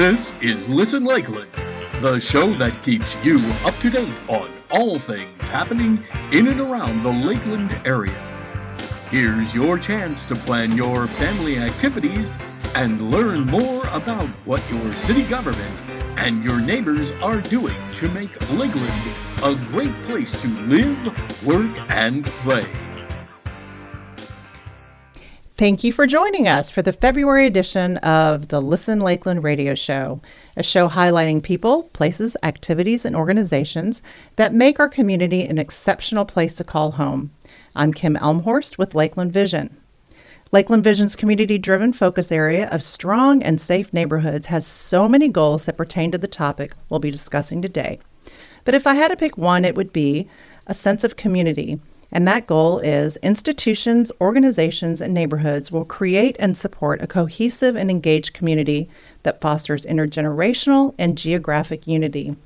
This is Listen Lakeland, the show that keeps you up to date on all things happening in and around the Lakeland area. Here's your chance to plan your family activities and learn more about what your city government and your neighbors are doing to make Lakeland a great place to live, work, and play. Thank you for joining us for the February edition of the Listen Lakeland radio show, a show highlighting people, places, activities, and organizations that make our community an exceptional place to call home. I'm Kim Elmhorst with Lakeland Vision. Lakeland Vision's community driven focus area of strong and safe neighborhoods has so many goals that pertain to the topic we'll be discussing today. But if I had to pick one, it would be a sense of community and that goal is institutions, organizations, and neighborhoods will create and support a cohesive and engaged community that fosters intergenerational and geographic unity.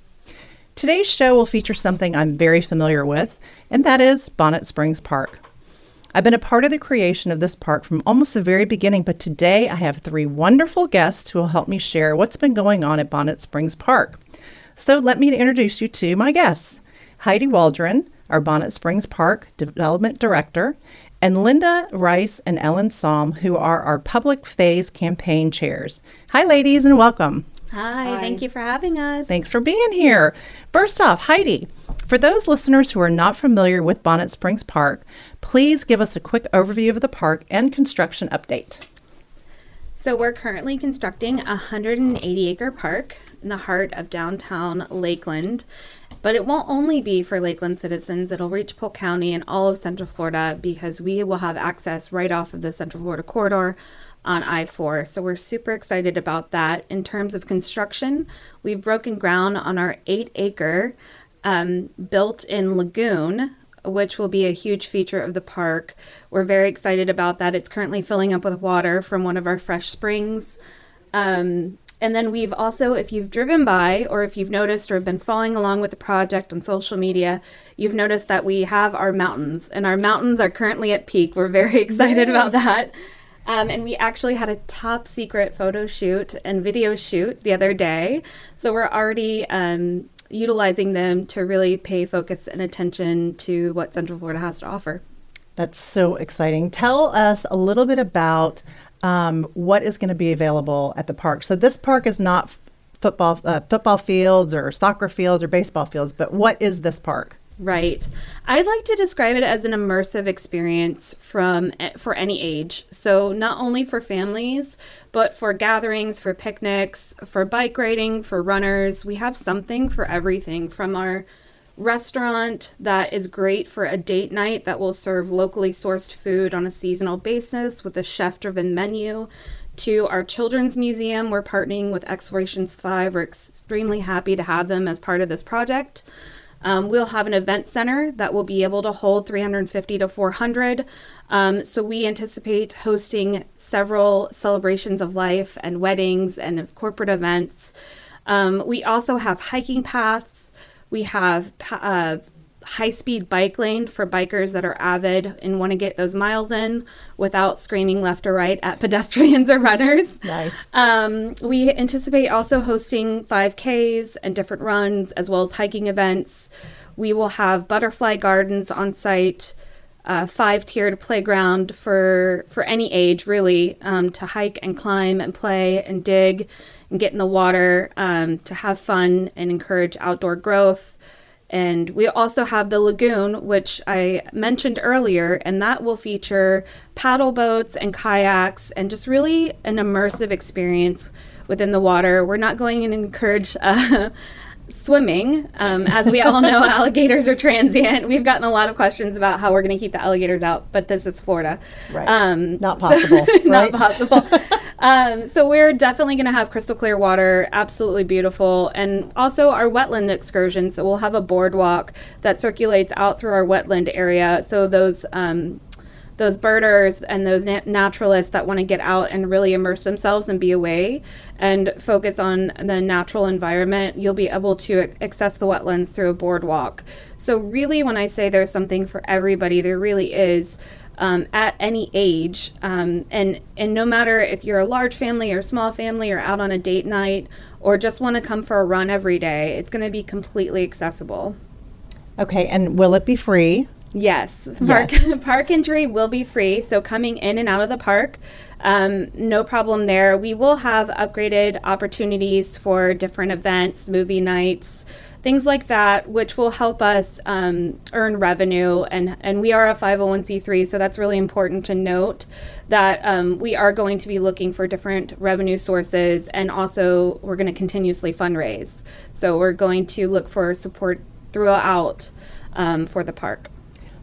Today's show will feature something I'm very familiar with, and that is Bonnet Springs Park. I've been a part of the creation of this park from almost the very beginning, but today I have three wonderful guests who will help me share what's been going on at Bonnet Springs Park. So let me introduce you to my guests Heidi Waldron, our Bonnet Springs Park Development Director, and Linda Rice and Ellen Salm, who are our Public Phase Campaign Chairs. Hi, ladies, and welcome. Hi, Hi, thank you for having us. Thanks for being here. First off, Heidi, for those listeners who are not familiar with Bonnet Springs Park, please give us a quick overview of the park and construction update. So, we're currently constructing a 180 acre park in the heart of downtown Lakeland. But it won't only be for Lakeland citizens, it'll reach Polk County and all of Central Florida because we will have access right off of the Central Florida corridor on I 4. So we're super excited about that. In terms of construction, we've broken ground on our eight acre um, built in lagoon. Which will be a huge feature of the park. We're very excited about that. It's currently filling up with water from one of our fresh springs. Um, and then we've also, if you've driven by or if you've noticed or have been following along with the project on social media, you've noticed that we have our mountains, and our mountains are currently at peak. We're very excited about that. Um, and we actually had a top secret photo shoot and video shoot the other day. So we're already um, utilizing them to really pay focus and attention to what Central Florida has to offer. That's so exciting. Tell us a little bit about um, what is going to be available at the park. So this park is not football uh, football fields or soccer fields or baseball fields, but what is this park? Right. I'd like to describe it as an immersive experience from eh, for any age. So not only for families, but for gatherings, for picnics, for bike riding, for runners. We have something for everything from our restaurant that is great for a date night that will serve locally sourced food on a seasonal basis with a chef driven menu. To our children's museum. We're partnering with explorations 5 we're extremely happy to have them as part of this project. Um, we'll have an event center that will be able to hold 350 to 400 um, so we anticipate hosting several celebrations of life and weddings and corporate events. Um, we also have hiking paths we have uh, high speed bike lane for bikers that are avid and want to get those miles in without screaming left or right at pedestrians or runners. Nice. Um, we anticipate also hosting 5Ks and different runs as well as hiking events. We will have butterfly gardens on site. Uh, five tiered playground for for any age really um, to hike and climb and play and dig and get in the water um, to have fun and encourage outdoor growth. And we also have the lagoon, which I mentioned earlier, and that will feature paddle boats and kayaks and just really an immersive experience within the water. We're not going to encourage uh, swimming. Um, as we all know, alligators are transient. We've gotten a lot of questions about how we're going to keep the alligators out, but this is Florida. Right. Um, not possible. So, not possible. um, so we're definitely going to have crystal clear water, absolutely beautiful, and also our wetland excursion. So we'll have a boardwalk that circulates out through our wetland area. So those um, those birders and those nat- naturalists that want to get out and really immerse themselves and be away and focus on the natural environment, you'll be able to access the wetlands through a boardwalk. So, really, when I say there's something for everybody, there really is. um, at any age. Um, and, and no matter if you're a large family or small family or out on a date night or just want to come for a run every day, it's going to be completely accessible. Okay, and will it be free? Yes, park Yes. park entry will be free. So coming in and out of the park, um, no problem there. We will have upgraded opportunities for different events, movie nights, things like that, which will help us um, earn revenue. And and we are a five hundred one c three, so that's really important to note that um, we are going to be looking for different revenue sources, and also we're going to continuously fundraise. So we're going to look for support throughout um, for the park.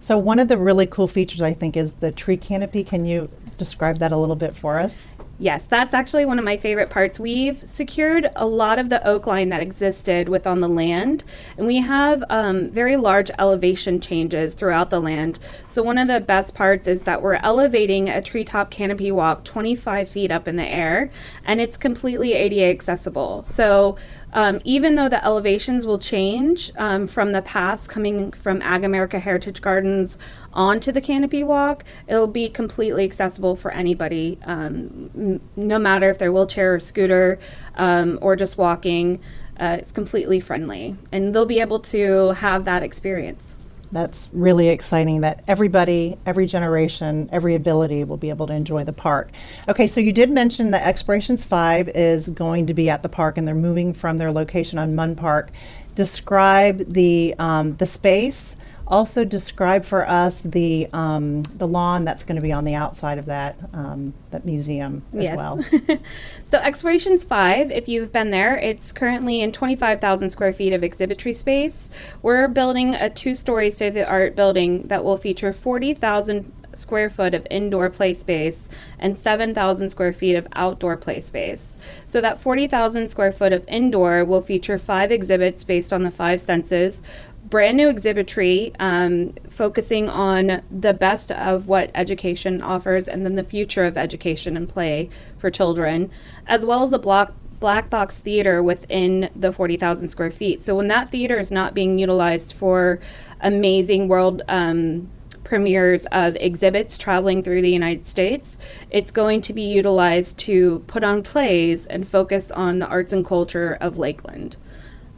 So one of the really cool features I think is the tree canopy. Can you describe that a little bit for us? Yes, that's actually one of my favorite parts. We've secured a lot of the oak line that existed with on the land, and we have um, very large elevation changes throughout the land. So one of the best parts is that we're elevating a treetop canopy walk 25 feet up in the air, and it's completely ADA accessible. So um, even though the elevations will change um, from the past, coming from Ag America Heritage Gardens onto the canopy walk, it'll be completely accessible for anybody, um, no matter if they're wheelchair or scooter um, or just walking. Uh, it's completely friendly, and they'll be able to have that experience. That's really exciting that everybody, every generation, every ability will be able to enjoy the park. Okay, so you did mention that Explorations 5 is going to be at the park and they're moving from their location on Munn Park. Describe the, um, the space. Also, describe for us the, um, the lawn that's going to be on the outside of that, um, that museum as Yes. well. So Explorations 5, if you've been there, it's currently in 25,000 square feet of exhibitory space. We're building a two-story state-of-the-art building that will feature 40,000 square foot of indoor play space and 7,000 square feet of outdoor play space. So that 40,000 square foot of indoor will feature five exhibits based on the five senses, brand new exhibitory um, focusing on the best of what education offers and then the future of education and play for children, as well as a block black box theater within the 40,000 square feet. So when that theater is not being utilized for amazing world um, premieres of exhibits traveling through the United States, it's going to be utilized to put on plays and focus on the arts and culture of Lakeland.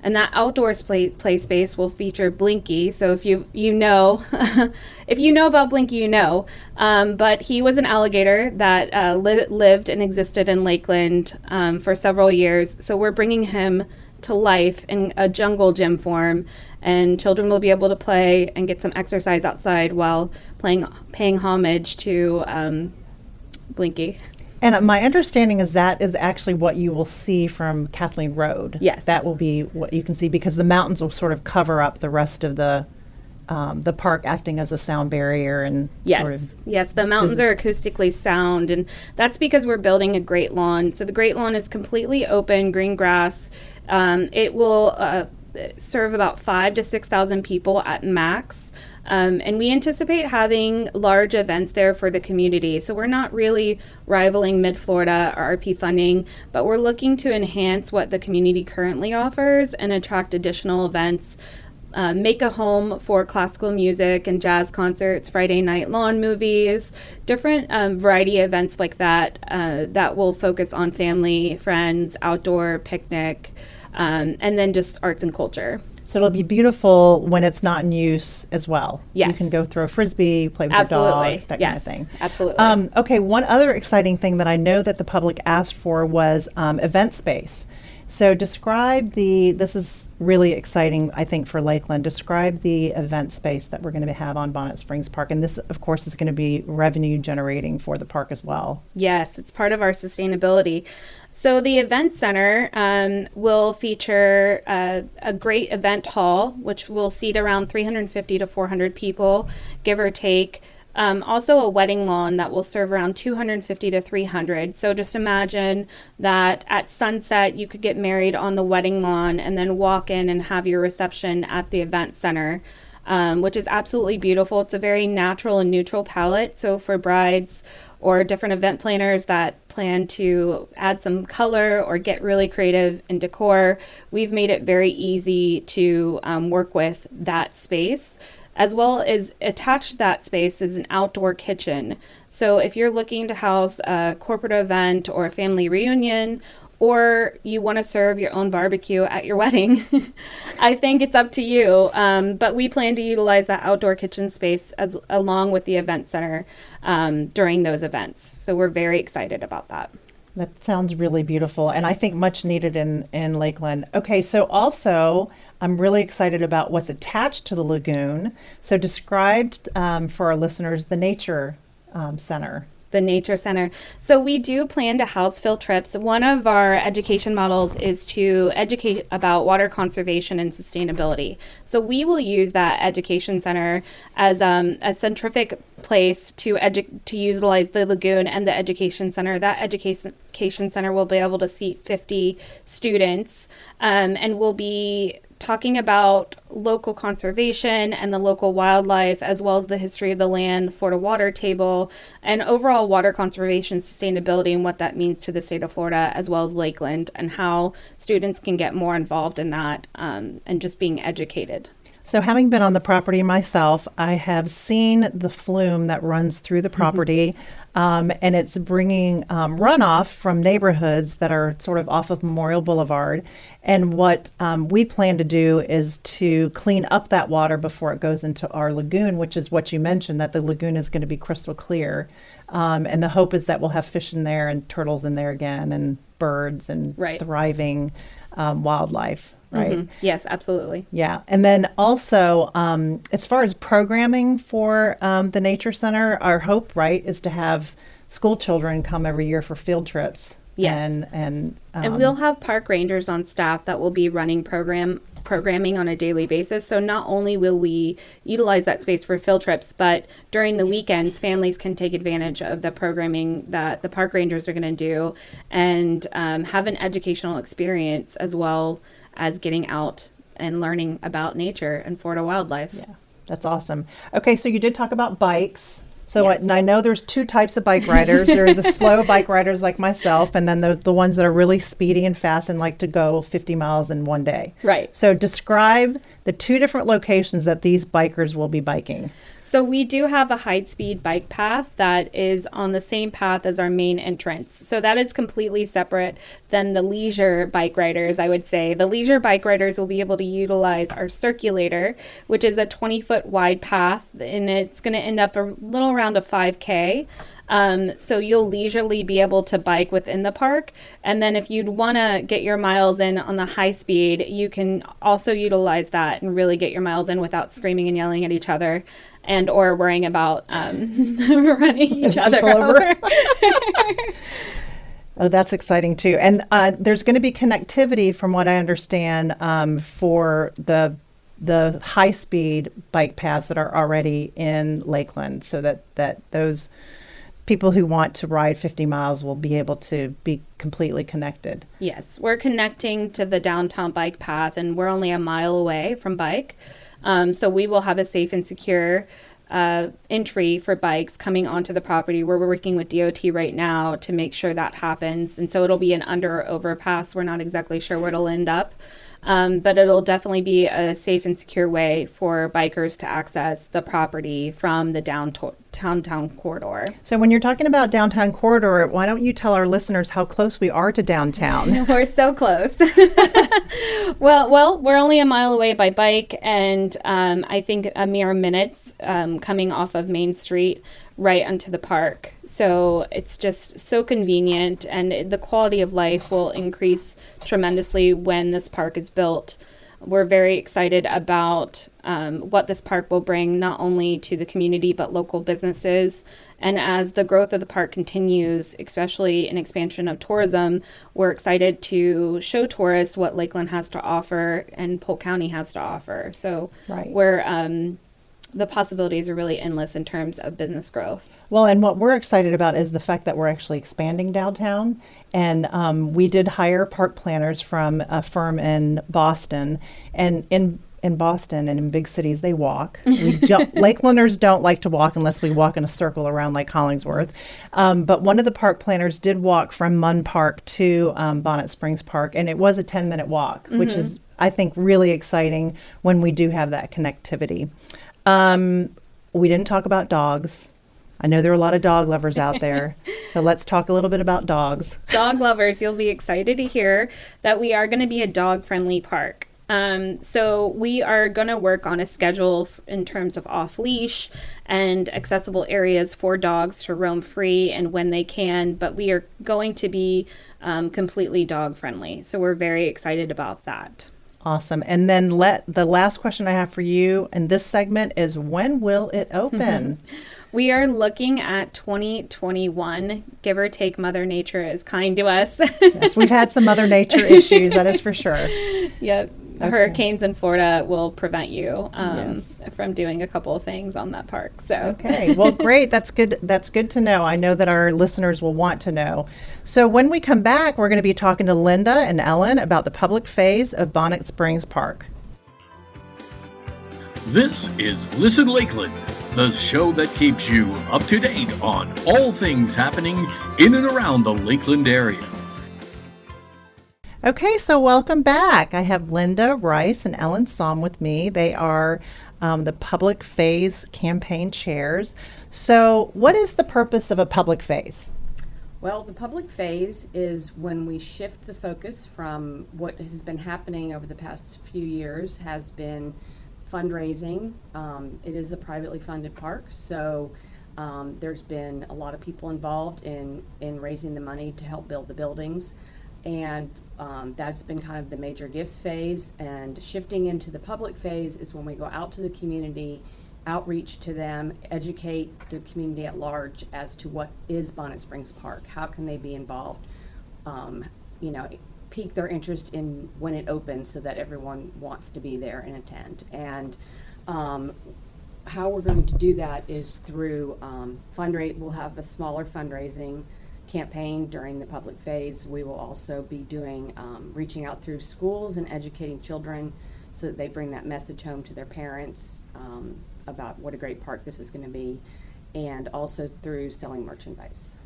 And that outdoors play, play space will feature Blinky. So if you you know, if you know about Blinky, you know. Um, but he was an alligator that uh, li- lived and existed in Lakeland um, for several years. So we're bringing him to life in a jungle gym form, and children will be able to play and get some exercise outside while playing paying homage to um, Blinky. And my understanding is that is actually what you will see from Kathleen Road. Yes. That will be what you can see because the mountains will sort of cover up the rest of the um, the park, acting as a sound barrier and Yes, sort of. yes, the mountains are acoustically sound, and that's because we're building a great lawn. So the great lawn is completely open, green grass. Um, it will uh, serve about five to six thousand people at max. Um, and we anticipate having large events there for the community. So we're not really rivaling Mid Florida or RP funding, but we're looking to enhance what the community currently offers and attract additional events uh, make a home for classical music and jazz concerts, Friday night lawn movies, different um, variety events like that uh, that will focus on family, friends, outdoor picnic, um, and then just arts and culture. So it'll be beautiful when it's not in use as well. You can go throw a frisbee, play with Absolutely. your dog, that yes. kind of thing. Absolutely. Um, okay, one other exciting thing that I know that the public asked for was um, event space. So describe the, this is really exciting, I think, for Lakeland. Describe the event space that we're going to have on Bonnet Springs Park. And this, of course, is going to be revenue generating for the park as well. Yes, it's part of our sustainability. So the event center um, will feature uh, a great event hall, which will seat around 350 to 400 people, give or take. Um, also, a wedding lawn that will serve around 250 to 300. So, just imagine that at sunset, you could get married on the wedding lawn and then walk in and have your reception at the event center um, which is absolutely beautiful. It's a very natural and neutral palette. So for brides or different event planners that plan to add some color or get really creative in decor, we've made it very easy to um, work with that space. As well as attached to that space is an outdoor kitchen. So if you're looking to house a corporate event or a family reunion or you want to serve your own barbecue at your wedding, I think it's up to you. Um, but we plan to utilize that outdoor kitchen space as along with the event center um, during those events. So we're very excited about that. That sounds really beautiful, and I think much needed in in Lakeland. Okay, so also. I'm really excited about what's attached to the lagoon. So, describe um, for our listeners the Nature um, Center the Nature Center. So we do plan to house field trips. One of our education models is to educate about water conservation and sustainability. So we will use that education center as um, a centrific place to edu- to utilize the lagoon and the education center. That education center will be able to seat 50 students um, and will be talking about local conservation and the local wildlife, as well as the history of the land, Florida water table, and overall water conservation sustainability and what that means to the state of Florida, as well as Lakeland, and how students can get more involved in that um, and just being educated. So, having been on the property myself, I have seen the flume that runs through the mm-hmm. property, mm-hmm. Um, and it's bringing um, runoff from neighborhoods that are sort of off of Memorial Boulevard. And what um, we plan to do is to clean up that water before it goes into our lagoon, which is what you mentioned that the lagoon is going to be crystal clear. Um, and the hope is that we'll have fish in there and turtles in there again, and birds and right. thriving um, wildlife right? Mm-hmm. Yes, absolutely. Yeah. And then also, um, as far as programming for um, the Nature Center, our hope, right, is to have school children come every year for field trips. Yes. And, and, um, and we'll have park rangers on staff that will be running program programming on a daily basis. So not only will we utilize that space for field trips, but during the weekends, families can take advantage of the programming that the park rangers are going to do and um, have an educational experience as well as getting out and learning about nature and Florida wildlife. Yeah, that's awesome. Okay, so you did talk about bikes. So yes. I, I, know there's two types of bike riders. there are the slow bike riders like myself, and then the, the ones that are really speedy and fast and like to go 50 miles in one day. Right. So describe the two different locations that these bikers will be biking. So we do have a high speed bike path that is on the same path as our main entrance. So that is completely separate than the leisure bike riders, I would say. The leisure bike riders will be able to utilize our circulator, which is a 20 foot wide path, and it's going to end up a little around a 5K. Um, so you'll leisurely be able to bike within the park. And then if you'd want to get your miles in on the high speed, you can also utilize that and really get your miles in without screaming and yelling at each other and or worrying about um, running each other over. oh, that's exciting too. And uh, there's going to be connectivity, from what I understand, um, for the the high speed bike paths that are already in Lakeland, so that that those people who want to ride 50 miles will be able to be completely connected. Yes, we're connecting to the downtown bike path, and we're only a mile away from bike. Um, so we will have a safe and secure uh, entry for bikes coming onto the property. We're working with DOT right now to make sure that happens. And so it'll be an under or overpass. We're not exactly sure where it'll end up. Um, but it'll definitely be a safe and secure way for bikers to access the property from the downtown downtown corridor. So, when you're talking about downtown corridor, why don't you tell our listeners how close we are to downtown? we're so close. well, well, we're only a mile away by bike, and um, I think a mere minutes um, coming off of Main Street right onto the park. So it's just so convenient, and the quality of life will increase tremendously when this park is built. We're very excited about um, what this park will bring not only to the community but local businesses. And as the growth of the park continues, especially in expansion of tourism, we're excited to show tourists what Lakeland has to offer and Polk County has to offer. So right. we're um, the possibilities are really endless in terms of business growth. Well, and what we're excited about is the fact that we're actually expanding downtown. And um, we did hire park planners from a firm in Boston. And in in Boston and in big cities, they walk. We don't, Lakelanders don't like to walk unless we walk in a circle around Lake Hollingsworth. Um, but one of the park planners did walk from Munn Park to um, Bonnet Springs Park, and it was a 10 minute walk, mm-hmm. which is, I think, really exciting when we do have that connectivity. Um, we didn't talk about dogs. I know there are a lot of dog lovers out there. so let's talk a little bit about dogs. Dog lovers, you'll be excited to hear that we are going to be a dog friendly park. Um, so we are going to work on a schedule f- in terms of off leash and accessible areas for dogs to roam free and when they can. But we are going to be um, completely dog friendly. So we're very excited about that. Awesome. And then let the last question I have for you in this segment is when will it open? We are looking at 2021, give or take. Mother Nature is kind to us. yes, we've had some Mother Nature issues, that is for sure. yep. Hurricanes in Florida will prevent you um, Yes. from doing a couple of things on that park. So, Okay. Well, great. That's good. That's good to know. I know that our listeners will want to know. So when we come back, we're going to be talking to Linda and Ellen about the public phase of Bonnet Springs Park. This is Listen Lakeland, the show that keeps you up to date on all things happening in and around the Lakeland area. Okay, so welcome back. I have Linda Rice and Ellen Salm with me. They are um, the public phase campaign chairs. So, what is the purpose of a public phase? Well, the public phase is when we shift the focus from what has been happening over the past few years has been fundraising. Um, it is a privately funded park, so um, there's been a lot of people involved in, in raising the money to help build the buildings. And um, that's been kind of the major gifts phase. And shifting into the public phase is when we go out to the community, outreach to them, educate the community at large as to what is Bonnet Springs Park, how can they be involved, um, you know, pique their interest in when it opens so that everyone wants to be there and attend. And um, how we're going to do that is through um, fundraise. We'll have a smaller fundraising campaign during the public phase. We will also be doing um, reaching out through schools and educating children so that they bring that message home to their parents um, about what a great park this is going to be, and also through selling merchandise.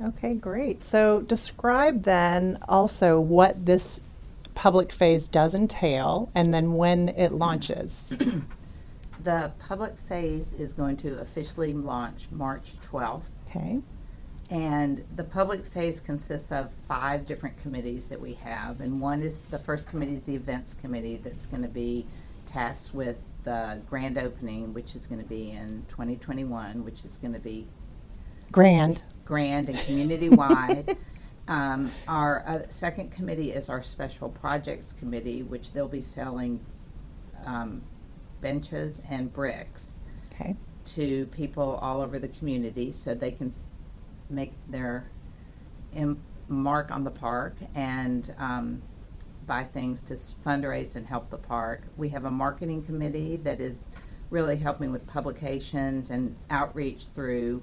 Okay, great. So, describe then also what this public phase does entail and then when it launches. The public phase is going to officially launch March 12th. Okay. And the public phase consists of five different committees that we have. And one is, the first committee is the events committee that's going to be tasked with the grand opening, which is going to be in 2021, which is going to be Grand. grand and community-wide. Um, our uh, second committee is our special projects committee, which they'll be selling um, benches and bricks Okay. to people all over the community so they can make their mark on the park and um, buy things to fundraise and help the park. We have a marketing committee that is really helping with publications and outreach through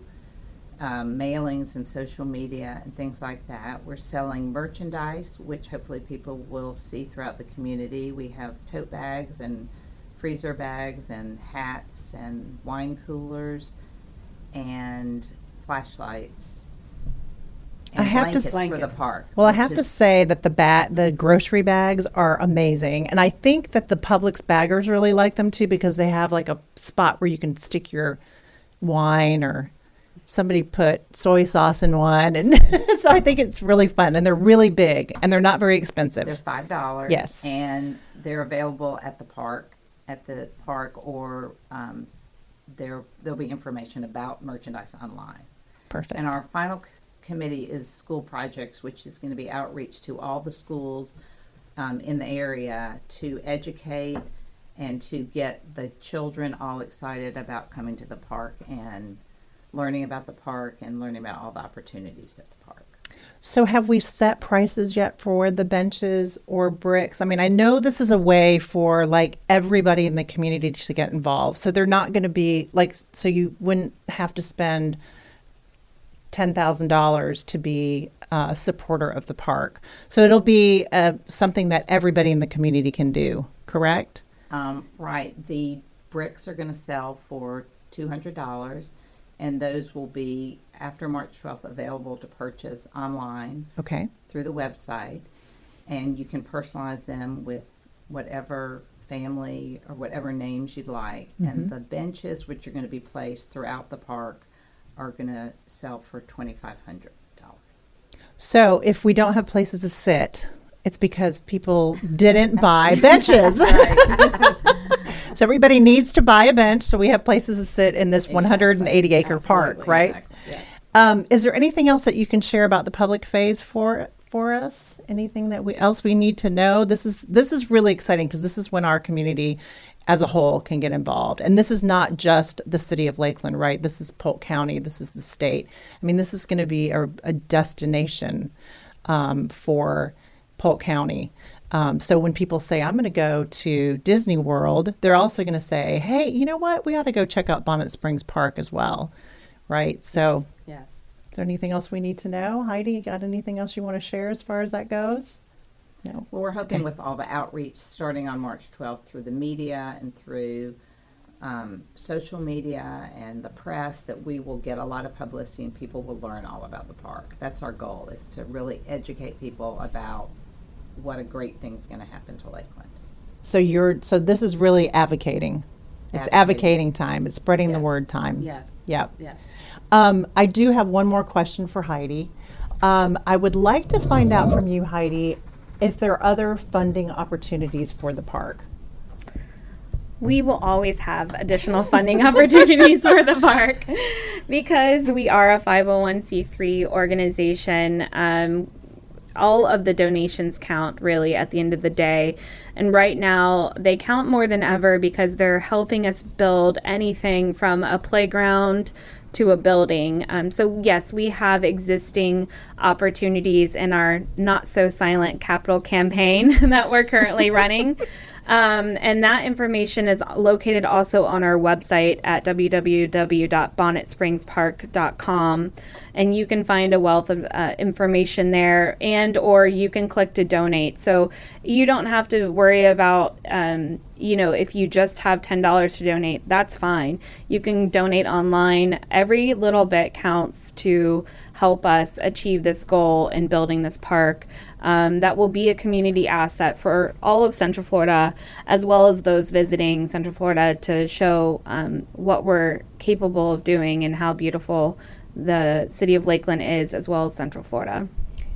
um, mailings and social media and things like that. We're selling merchandise, which hopefully people will see throughout the community. We have tote bags and freezer bags and hats and wine coolers and flashlights. And I have to blankets s- for the park. Well, I which have to is- say that the bat, the grocery bags are amazing, and I think that the Publix baggers really like them too because they have like a spot where you can stick your wine or somebody put soy sauce in one, and so I think it's really fun, and they're really big, and they're not very expensive. They're five dollars. Yes. And they're available at the park, at the park, or um, there there'll be information about merchandise online. Perfect. And our final c- committee is school projects, which is going to be outreach to all the schools um, in the area to educate and to get the children all excited about coming to the park and learning about the park and learning about all the opportunities at the park. So, have we set prices yet for the benches or bricks? I mean, I know this is a way for like everybody in the community to get involved. So, they're not going to be like, so you wouldn't have to spend $10,000 to be uh, a supporter of the park. So, it'll be uh, something that everybody in the community can do, correct? Um, right, the bricks are gonna sell for two hundred dollars, and those will be, after March twelfth, available to purchase online Okay. through the website. And you can personalize them with whatever family or whatever names you'd like. And the benches, which are going to be placed throughout the park, are going to sell for twenty five hundred dollars. So if we don't have places to sit, it's because people didn't buy benches. so everybody needs to buy a bench so we have places to sit in this 180 acre park, right? Yes. Um, is there anything else that you can share about the public phase for for us? Anything that we else we need to know? This is this is really exciting because this is when our community as a whole can get involved. And this is not just the city of Lakeland, right? This is Polk County, this is the state. I mean, this is going to be a, a destination um, for Polk County. Um, so when people say, I'm going to go to Disney World, they're also going to say, hey, you know what? We ought to go check out Bonnet Springs Park as well, right? So Yes. is there anything else we need to know? Heidi, you got anything else you want to share as far as that goes? No. Well, we're hoping with all the outreach starting on March 12th through the media and through um, social media and the press that we will get a lot of publicity and people will learn all about the park. That's our goal is to really educate people about what a great thing is going to happen to Lakeland. So you're so this is really advocating. It's Advocating. advocating time. It's spreading the word time. Yes. Yep. Yes. Um, I do have one more question for Heidi. Um, I would like to find out from you, Heidi, if there are other funding opportunities for the park. we will always have additional funding opportunities for the park because we are a 501c3 organization. Um, all of the donations count really at the end of the day. And right now, they count more than ever because they're helping us build anything from a playground to a building. Um, so, yes, we have existing opportunities in our not so silent capital campaign that we're currently running. Um, and that information is located also on our website at www.bonnetspringspark.com and you can find a wealth of uh, information there and or you can click to donate so you don't have to worry about um, you know if you just have $10 to donate that's fine. You can donate online. Every little bit counts to help us achieve this goal in building this park. Um, that will be a community asset for all of Central Florida, as well as those visiting Central Florida to show um, what we're capable of doing and how beautiful the city of Lakeland is, as well as Central Florida.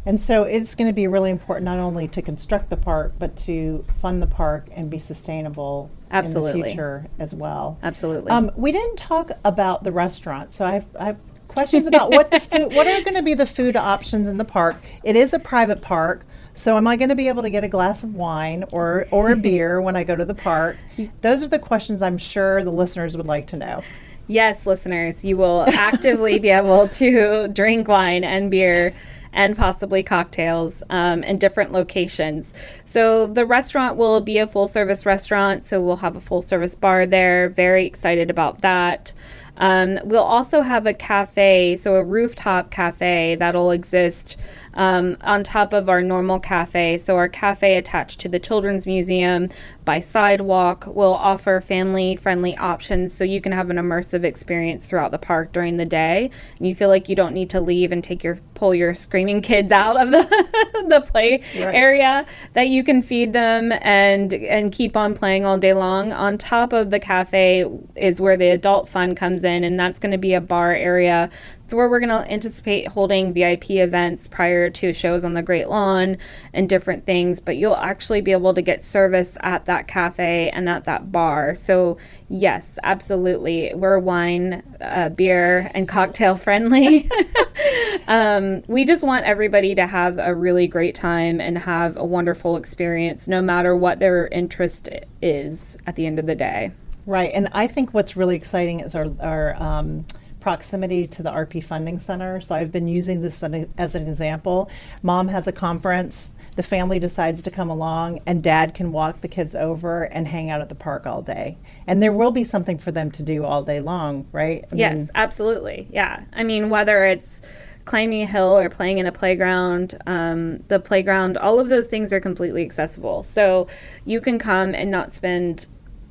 And so it's going to be really important not only to construct the park, but to fund the park and be sustainable in the future as well. Absolutely. Um, we didn't talk about the restaurant, so I've, I've questions about what the food, what are going to be the food options in the park. It is a private park, so am I going to be able to get a glass of wine or or a beer when I go to the park? Those are the questions I'm sure the listeners would like to know. Yes, listeners, you will actively be able to drink wine and beer and possibly cocktails um, in different locations. So, the restaurant will be a full service restaurant, so we'll have a full service bar there. Very excited about that. Um, we'll also have a cafe, so a rooftop cafe that'll exist um, on top of our normal cafe. So, our cafe attached to the Children's Museum by sidewalk will offer family friendly options so you can have an immersive experience throughout the park during the day. And you feel like you don't need to leave and take your pull your screaming kids out of the, the play area, that you can feed them and and keep on playing all day long. On top of the cafe is where the adult fun comes in, and that's going to be a bar area. It's where we're going to anticipate holding VIP events prior to shows on the Great Lawn and different things. But you'll actually be able to get service at that cafe and at that bar. So, yes, absolutely. We're wine, uh, beer, and cocktail friendly. um, we just want everybody to have a really great time and have a wonderful experience, no matter what their interest is at the end of the day. Right, and I think what's really exciting is our, our um, proximity to the RP Funding Center. So I've been using this as an- example. Mom has a conference, the family decides to come along, and dad can walk the kids over and hang out at the park all day. And there will be something for them to do all day long, right? I Yes, mean, absolutely. Yeah. I mean, whether it's climbing a hill or playing in a playground, um, the playground, all of those things are completely accessible. So you can come and not spend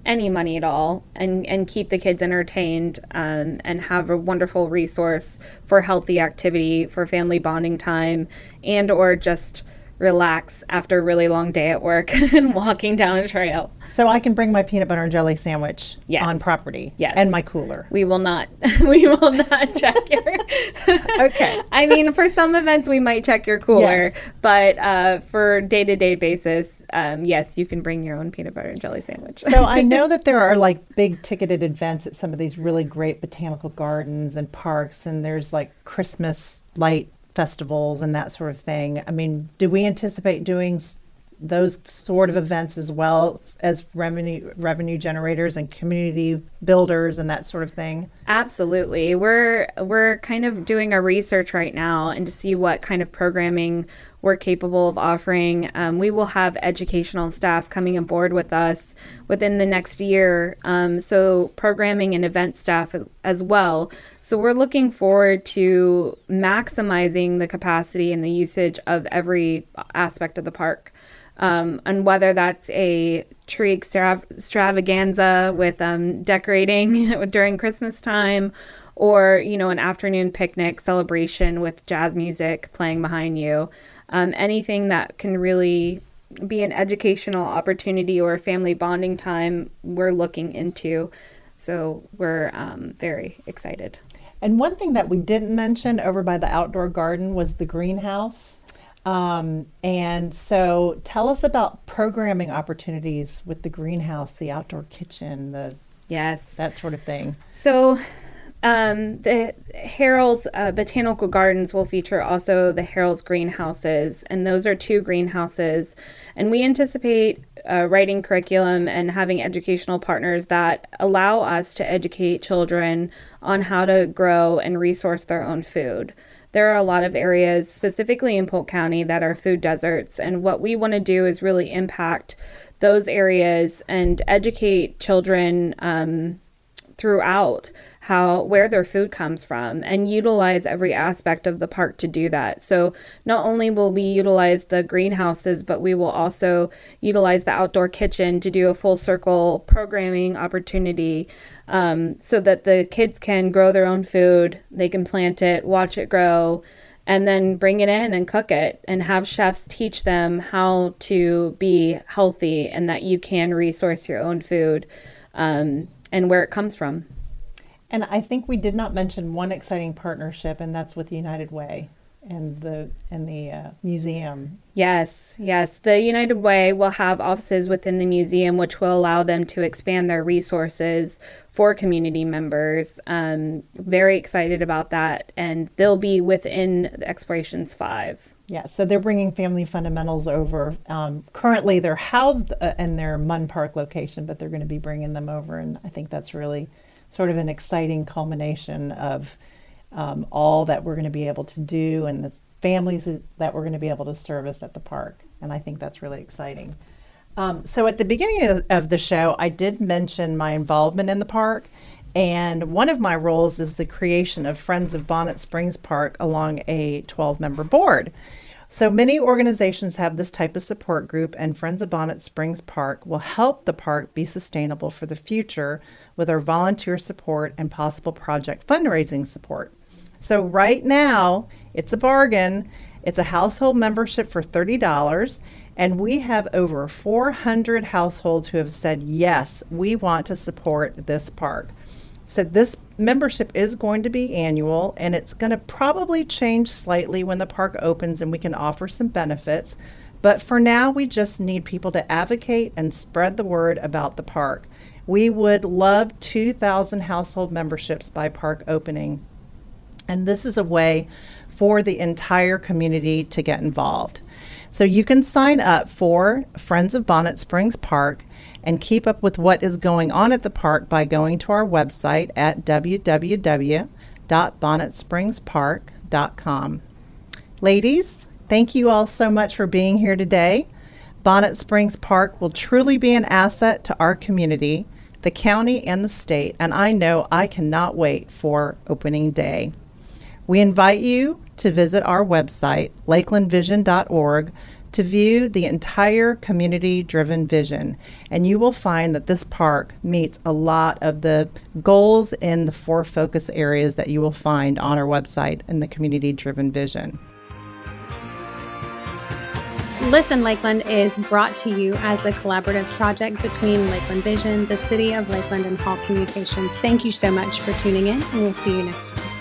any money at all and, and keep the kids entertained um, and have a wonderful resource for healthy activity for family bonding time and or just relax after a really long day at work and walking down a trail. So I can bring my peanut butter and jelly sandwich Yes. on property. Yes. And my cooler. We will not. We will not check your. Okay. I mean, for some events, we might check your cooler, Yes. but uh, for day to day basis, um, yes, you can bring your own peanut butter and jelly sandwich. So I know that there are like big ticketed events at some of these really great botanical gardens and parks, and there's like Christmas light festivals and that sort of thing. I mean, do we anticipate doing those sort of events as well as revenue revenue generators and community builders and that sort of thing? Absolutely. We're we're kind of doing our research right now and to see what kind of programming we're capable of offering. Um, we will have educational staff coming aboard with us within the next year. Um, so programming and event staff as- well. So we're looking forward to maximizing the capacity and the usage of every aspect of the park um, and whether that's a tree extra- extravaganza with um, decorating during Christmas time, or you know an afternoon picnic celebration with jazz music playing behind you, um, anything that can really be an educational opportunity or a family bonding time, we're looking into. So we're um, very excited. And one thing that we didn't mention over by the outdoor garden was the greenhouse. Um, and so tell us about programming opportunities with the greenhouse, the outdoor kitchen, the Yes. that sort of thing. So, um, the Harrell's uh, Botanical Gardens will feature also the Harrell's greenhouses, and those are two greenhouses. And we anticipate uh, writing curriculum and having educational partners that allow us to educate children on how to grow and resource their own food. There are a lot of areas, specifically in Polk County, that are food deserts. And what we want to do is really impact those areas and educate children um, throughout how where their food comes from and utilize every aspect of the park to do that. So not only will we utilize the greenhouses, but we will also utilize the outdoor kitchen to do a full circle programming opportunity um, so that the kids can grow their own food, they can plant it, watch it grow, and then bring it in and cook it and have chefs teach them how to be healthy and that you can resource your own food um, and where it comes from. And I think we did not mention one exciting partnership, and that's with United Way and the and the uh, museum. Yes, yes. The United Way will have offices within the museum, which will allow them to expand their resources for community members. Um, very excited about that, and they'll be within the Explorations Five. Yeah, so they're bringing Family Fundamentals over. Um, currently, they're housed uh, in their Munn Park location, but they're going to be bringing them over, and I think that's really sort of an exciting culmination of um, all that we're going to be able to do and the families that we're going to be able to service at the park. And I think that's really exciting. Um, so at the beginning of, of the show, I did mention my involvement in the park. And one of my roles is the creation of Friends of Bonnet Springs Park along a 12 member board. So many organizations have this type of support group, and Friends of Bonnet Springs Park will help the park be sustainable for the future with our volunteer support and possible project fundraising support. So, right now, it's a bargain. It's a household membership for $30, and we have over 400 households who have said, Yes, we want to support this park. So this membership is going to be annual and it's going to probably change slightly when the park opens and we can offer some benefits. But for now, we just need people to advocate and spread the word about the park. We would love 2,000 household memberships by park opening. And this is a way for the entire community to get involved. So you can sign up for Friends of Bonnet Springs Park and keep up with what is going on at the park by going to our website at www.bonnetspringspark.com. Ladies, thank you all so much for being here today. Bonnet Springs Park will truly be an asset to our community, the county, and the state, and I know I cannot wait for opening day. We invite you to visit our website, lakelandvision.org, to view the entire community driven vision. And you will find that this park meets a lot of the goals in the four focus areas that you will find on our website in the community driven vision. Listen Lakeland is brought to you as a collaborative project between Lakeland Vision, the City of Lakeland, and Hall Communications. Thank you so much for tuning in, and we'll see you next time.